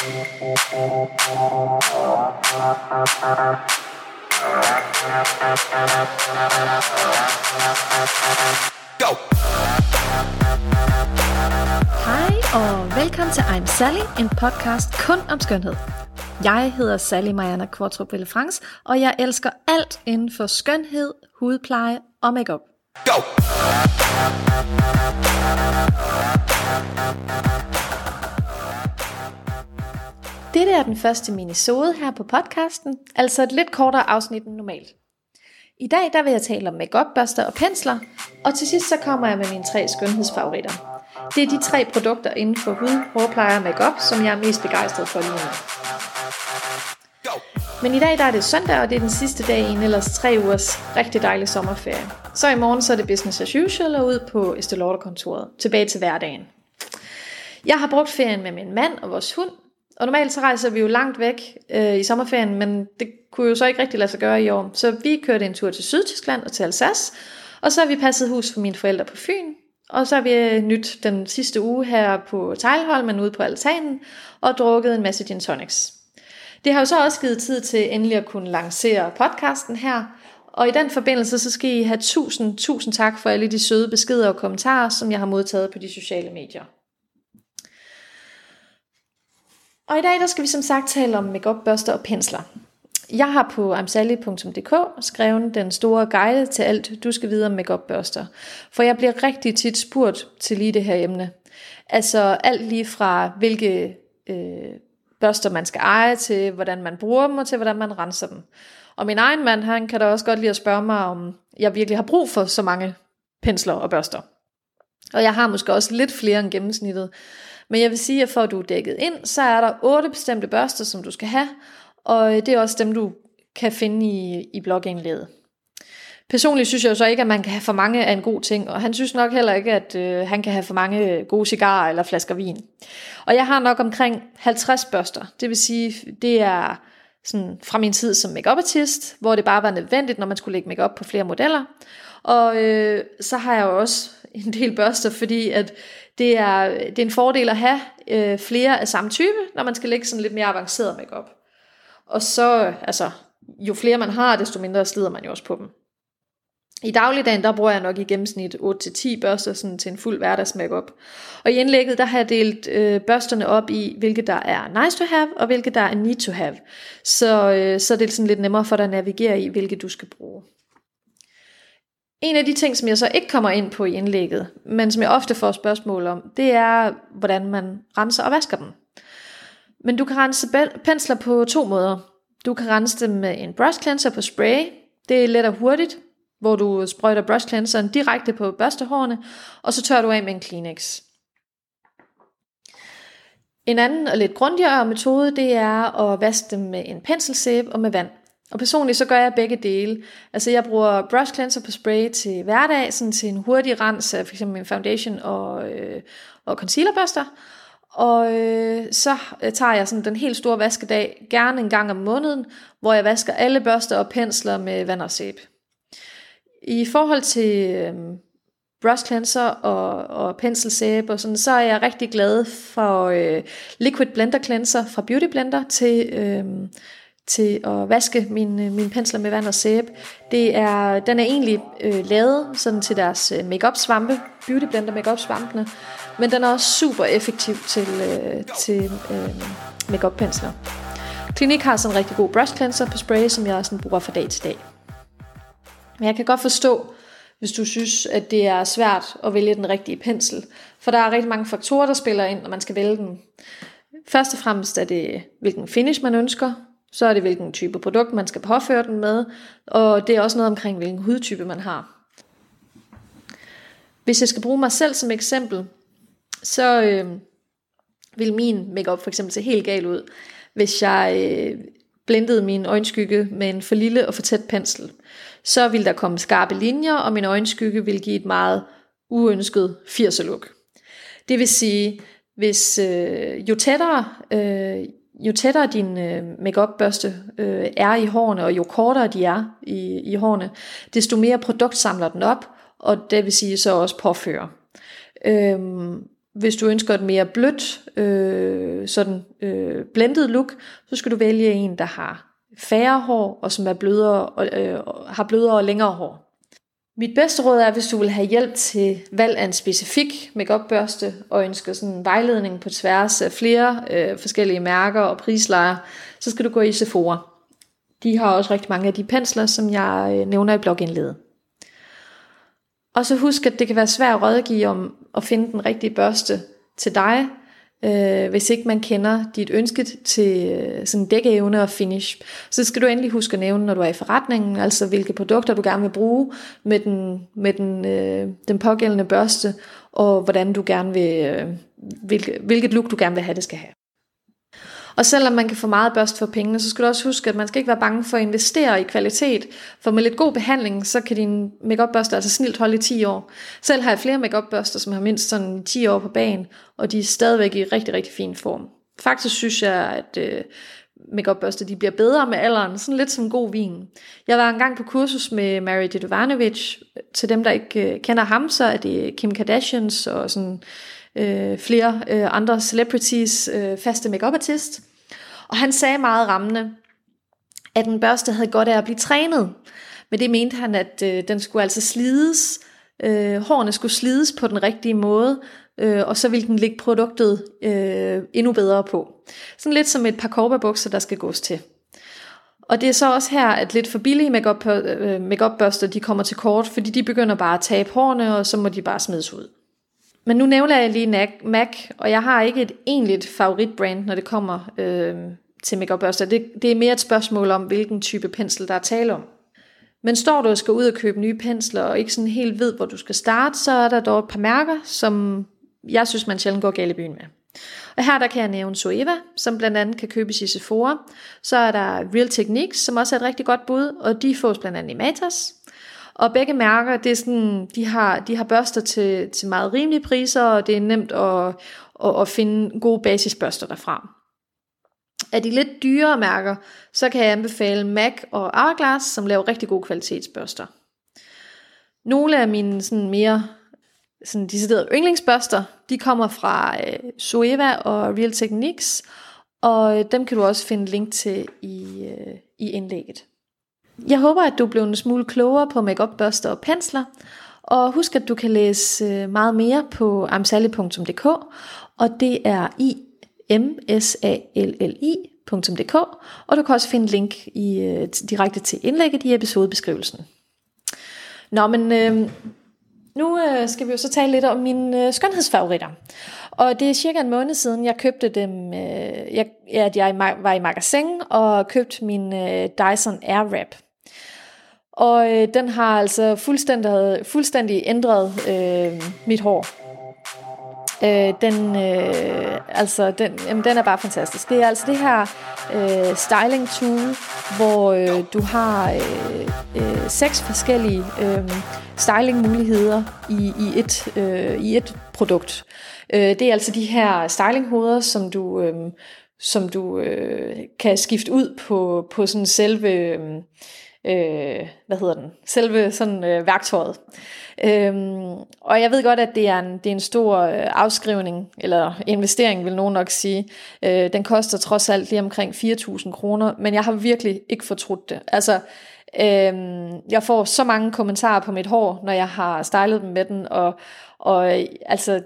Go! Hej og velkommen til I'm Sally, en podcast kun om skønhed. Jeg hedder Sally Mariana Kvartrup France, og jeg elsker alt inden for skønhed, hudpleje og makeup. Go! Dette er den første minisode her på podcasten, altså et lidt kortere afsnit end normalt. I dag der vil jeg tale om makeup børster og pensler, og til sidst så kommer jeg med mine tre skønhedsfavoritter. Det er de tre produkter inden for hud, hårpleje og makeup, som jeg er mest begejstret for lige nu. Men i dag der er det søndag, og det er den sidste dag i en ellers tre ugers rigtig dejlig sommerferie. Så i morgen så er det business as usual og ud på Estée Lauder kontoret. Tilbage til hverdagen. Jeg har brugt ferien med min mand og vores hund, og normalt så rejser vi jo langt væk øh, i sommerferien, men det kunne jo så ikke rigtig lade sig gøre i år. Så vi kørte en tur til Sydtyskland og til Alsace, og så har vi passet hus for mine forældre på Fyn, og så har vi øh, nyt den sidste uge her på Tejlholmen ude på altanen, og drukket en masse gin tonics. Det har jo så også givet tid til endelig at kunne lancere podcasten her, og i den forbindelse så skal I have tusind, tusind tak for alle de søde beskeder og kommentarer, som jeg har modtaget på de sociale medier. Og i dag der skal vi som sagt tale om makeup børster og pensler. Jeg har på amsally.dk skrevet den store guide til alt, du skal vide om makeup børster. For jeg bliver rigtig tit spurgt til lige det her emne. Altså alt lige fra hvilke øh, børster man skal eje, til hvordan man bruger dem, og til hvordan man renser dem. Og min egen mand, han kan da også godt lide at spørge mig, om jeg virkelig har brug for så mange pensler og børster. Og jeg har måske også lidt flere end gennemsnittet. Men jeg vil sige, at for at du er dækket ind, så er der otte bestemte børster, som du skal have, og øh, det er også dem, du kan finde i, i blogindlægget. Personligt synes jeg jo så ikke, at man kan have for mange af en god ting, og han synes nok heller ikke, at øh, han kan have for mange gode cigarer eller flasker vin. Og jeg har nok omkring 50 børster, det vil sige, det er sådan fra min tid som makeup artist, hvor det bare var nødvendigt, når man skulle lægge makeup på flere modeller. Og øh, så har jeg jo også en del børster, fordi at det er, det er en fordel at have øh, flere af samme type, når man skal lægge sådan lidt mere avanceret makeup. Og så, altså, jo flere man har, desto mindre slider man jo også på dem. I dagligdagen, der bruger jeg nok i gennemsnit 8-10 børster sådan til en fuld hverdags makeup. Og i indlægget, der har jeg delt øh, børsterne op i, hvilke der er nice to have, og hvilke der er need to have. Så, øh, så det er sådan lidt nemmere for dig at navigere i, hvilke du skal bruge. En af de ting, som jeg så ikke kommer ind på i indlægget, men som jeg ofte får spørgsmål om, det er, hvordan man renser og vasker dem. Men du kan rense pensler på to måder. Du kan rense dem med en brush cleanser på spray. Det er let og hurtigt, hvor du sprøjter brush cleanseren direkte på børstehårene, og så tør du af med en Kleenex. En anden og lidt grundigere metode, det er at vaske dem med en penselsæbe og med vand. Og personligt så gør jeg begge dele. Altså jeg bruger brush cleanser på spray til hverdag, sådan til en hurtig rens af f.eks. min foundation og, øh, og concealerbørster. Og øh, så øh, tager jeg sådan den helt store vaskedag, gerne en gang om måneden, hvor jeg vasker alle børster og pensler med vand og sæbe. I forhold til øh, brush cleanser og, og penselsæbe og sådan, så er jeg rigtig glad for øh, liquid blender cleanser fra Beauty Blender til øh, til at vaske mine, øh, mine pensler med vand og sæbe. Det er, den er egentlig øh, lavet sådan til deres øh, makeup svampe, beauty blender makeup svampene, men den er også super effektiv til, øh, til øh, makeup pensler. Clinique har sådan en rigtig god brush cleanser på spray, som jeg sådan bruger fra dag til dag. Men jeg kan godt forstå, hvis du synes, at det er svært at vælge den rigtige pensel, for der er rigtig mange faktorer, der spiller ind, når man skal vælge den. Først og fremmest er det, hvilken finish man ønsker, så er det, hvilken type produkt man skal påføre den med, og det er også noget omkring, hvilken hudtype man har. Hvis jeg skal bruge mig selv som eksempel, så øh, vil min makeup for eksempel se helt gal ud, hvis jeg øh, blendede min øjenskygge med en for lille og for tæt pensel. Så vil der komme skarpe linjer, og min øjenskygge vil give et meget uønsket 80'er look. Det vil sige, hvis øh, jo tættere øh, jo tættere din øh, makeup børste øh, er i hårene, og jo kortere de er i, i hårene, desto mere produkt samler den op, og det vil sige så også påfører. Øhm, hvis du ønsker et mere blødt øh, sådan øh, blended look, så skal du vælge en, der har færre hår, og som er blødere, og, øh, har blødere og længere hår. Mit bedste råd er, hvis du vil have hjælp til valg af en specifik makeup børste og ønsker sådan en vejledning på tværs af flere øh, forskellige mærker og prislejer, så skal du gå i Sephora. De har også rigtig mange af de pensler, som jeg øh, nævner i blogindledet. Og så husk, at det kan være svært at rådgive om at finde den rigtige børste til dig, øh, hvis ikke man kender dit ønske til øh, sådan dækkeevne og finish. Så skal du endelig huske at nævne, når du er i forretningen, altså hvilke produkter du gerne vil bruge med den, med den, øh, den pågældende børste, og hvordan du gerne vil, øh, hvilke, hvilket look du gerne vil have, det skal have. Og selvom man kan få meget børst for pengene, så skal du også huske, at man skal ikke være bange for at investere i kvalitet. For med lidt god behandling, så kan din makeup børste altså snilt holde i 10 år. Selv har jeg flere makeup børster, som har mindst sådan 10 år på banen, og de er stadigvæk i rigtig, rigtig fin form. Faktisk synes jeg, at øh, makeup børster de bliver bedre med alderen, sådan lidt som god vin. Jeg var engang på kursus med Mary Dedovanovic. Til dem, der ikke øh, kender ham, så er det Kim Kardashians og sådan øh, flere øh, andre celebrities øh, faste makeup artist. Og han sagde meget rammende, at den børste havde godt af at blive trænet. Men det mente han, at øh, den skulle altså slides, øh, hårene skulle slides på den rigtige måde, øh, og så ville den ligge produktet øh, endnu bedre på. Sådan lidt som et par korperbukser, der skal gås til. Og det er så også her, at lidt for billige makeup, øh, makeup børster, de kommer til kort, fordi de begynder bare at tabe hårene, og så må de bare smides ud. Men nu nævner jeg lige MAC, og jeg har ikke et egentligt favoritbrand, når det kommer øh, til makeup børster. Det, det er mere et spørgsmål om, hvilken type pensel der er tale om. Men står du og skal ud og købe nye pensler, og ikke sådan helt ved, hvor du skal starte, så er der dog et par mærker, som jeg synes, man sjældent går galt i byen med. Og her der kan jeg nævne Zoeva, som blandt andet kan købes i Sephora. Så er der Real Techniques, som også er et rigtig godt bud, og de fås blandt andet i Matas. Og begge mærker, det er sådan, de, har, de har børster til, til meget rimelige priser, og det er nemt at, at, at finde gode basisbørster derfra. Af de lidt dyrere mærker, så kan jeg anbefale MAC og Hourglass, som laver rigtig gode kvalitetsbørster. Nogle af mine sådan mere sådan deciderede yndlingsbørster, de kommer fra øh, Zoeva og Real Techniques, og øh, dem kan du også finde link til i, øh, i indlægget. Jeg håber, at du blev en smule klogere på makeup børster og pensler, og husk, at du kan læse øh, meget mere på amsally.dk, og det er i m s a l l i.dk, og du kan også finde link i, øh, direkte til indlægget i episodebeskrivelsen. Nå, men øh, nu øh, skal vi jo så tale lidt om mine øh, skønhedsfavoritter. Og det er cirka en måned siden, jeg købte dem, øh, jeg, at jeg var i magasin og købte min øh, Dyson Airwrap. Og øh, den har altså fuldstændig, fuldstændig ændret øh, mit hår. Øh, den, øh, altså, den, jamen, den er bare fantastisk. Det er altså det her øh, styling tool, hvor øh, du har øh, øh, seks forskellige øh, styling muligheder i, i, et, øh, i et produkt. Øh, det er altså de her stylinghoveder, som du, øh, som du øh, kan skifte ud på, på sådan selve... Øh, øh, hvad hedder den, selve sådan øh, værktøjet. Øhm, og jeg ved godt, at det er en, det er en stor øh, afskrivning, eller investering vil nogen nok sige. Øh, den koster trods alt lige omkring 4.000 kroner, men jeg har virkelig ikke fortrudt det. Altså, Øhm, jeg får så mange kommentarer på mit hår, når jeg har stylet dem med den, og, og øh, altså,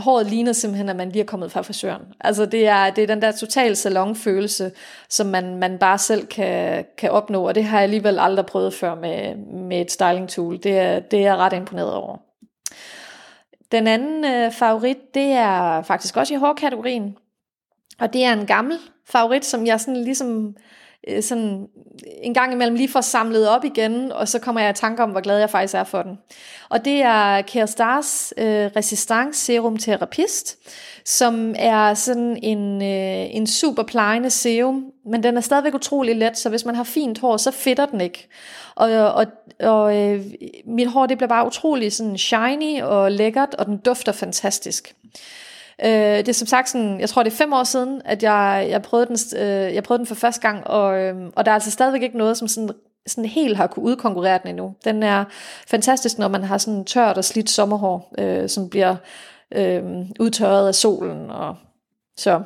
håret ligner simpelthen, at man lige er kommet fra frisøren. Altså det er, det er den der total salonfølelse, som man, man bare selv kan, kan opnå, og det har jeg alligevel aldrig prøvet før med, med et styling tool. Det er, det er jeg ret imponeret over. Den anden øh, favorit, det er faktisk også i hårkategorien, og det er en gammel favorit, som jeg sådan ligesom øh, sådan en gang imellem lige får samlet op igen, og så kommer jeg i tanke om, hvor glad jeg faktisk er for den. Og det er Kerstars øh, Resistance Serum Therapist, som er sådan en, øh, en super plejende serum, men den er stadigvæk utrolig let, så hvis man har fint hår, så fedter den ikke. Og, og, og øh, mit hår det bliver bare utrolig sådan shiny og lækkert, og den dufter fantastisk. Øh, det er som sagt sådan, jeg tror det er fem år siden, at jeg, jeg, prøvede, den, øh, jeg prøvede den for første gang, og, øh, og der er altså stadigvæk ikke noget, som sådan, sådan helt har kunne udkonkurrere den endnu. Den er fantastisk, når man har sådan tørt og slidt sommerhår, øh, som bliver øh, udtørret af solen, og Så.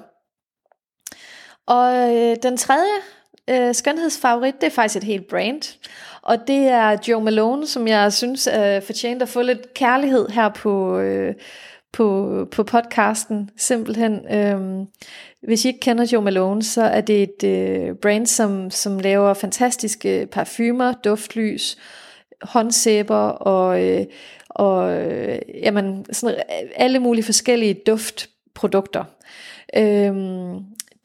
Og øh, den tredje øh, skønhedsfavorit, det er faktisk et helt brand. Og det er Joe Malone, som jeg synes øh, fortjente at få lidt kærlighed her på, øh, på, på podcasten, simpelthen. Øhm, hvis I ikke kender Joe Malone, så er det et øh, brand, som, som laver fantastiske parfumer, duftlys, håndsæber og, øh, og øh, jamen, sådan øh, alle mulige forskellige duftprodukter. Øhm,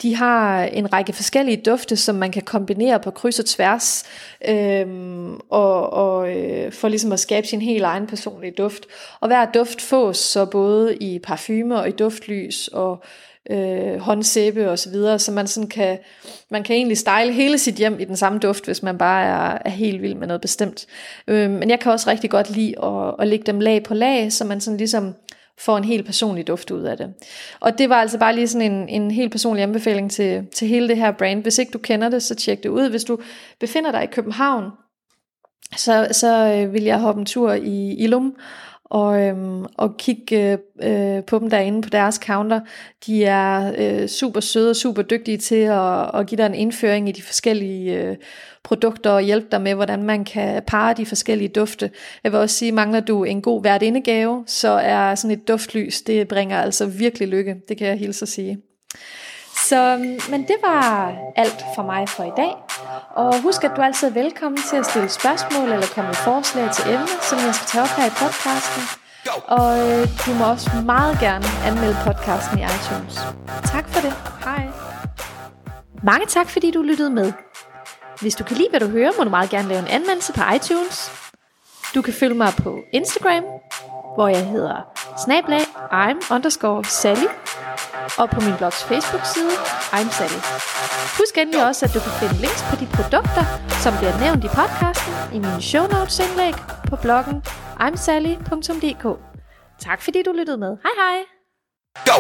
de har en række forskellige dufte, som man kan kombinere på kryds og tværs, øhm, og, og øh, for ligesom at skabe sin helt egen personlige duft. Og hver duft fås så både i parfume og i duftlys og øh, håndsæbe og så videre, så man sådan kan, man kan egentlig style hele sit hjem i den samme duft, hvis man bare er, er helt vild med noget bestemt. Øh, men jeg kan også rigtig godt lide at, at lægge dem lag på lag, så man sådan ligesom får en helt personlig duft ud af det. Og det var altså bare lige sådan en, en helt personlig anbefaling til, til hele det her brand. Hvis ikke du kender det, så tjek det ud. Hvis du befinder dig i København, så, så øh, vil jeg hoppe en tur i Ilum og, øhm, og kigge øh, øh, på dem derinde på deres counter. De er øh, super søde og super dygtige til at, at give dig en indføring i de forskellige øh, produkter og hjælpe dig med, hvordan man kan parre de forskellige dufte. Jeg vil også sige, mangler du en god værtindegave, så er sådan et duftlys, det bringer altså virkelig lykke. Det kan jeg hilse at sige. Så, øhm, men det var alt for mig for i dag. Og husk, at du altid er velkommen til at stille spørgsmål eller komme med forslag til emner, som jeg skal tage op her i podcasten. Og øh, du må også meget gerne anmelde podcasten i iTunes. Tak for det. Hej. Mange tak, fordi du lyttede med. Hvis du kan lide, hvad du hører, må du meget gerne lave en anmeldelse på iTunes. Du kan følge mig på Instagram, hvor jeg hedder snablag I'm underscore Sally, og på min blogs Facebook-side I'm Sally. Husk endelig også, at du kan finde links på de produkter, som bliver nævnt i podcasten i mine show notes indlæg på bloggen imsally.dk. Tak fordi du lyttede med. Hej hej! Go!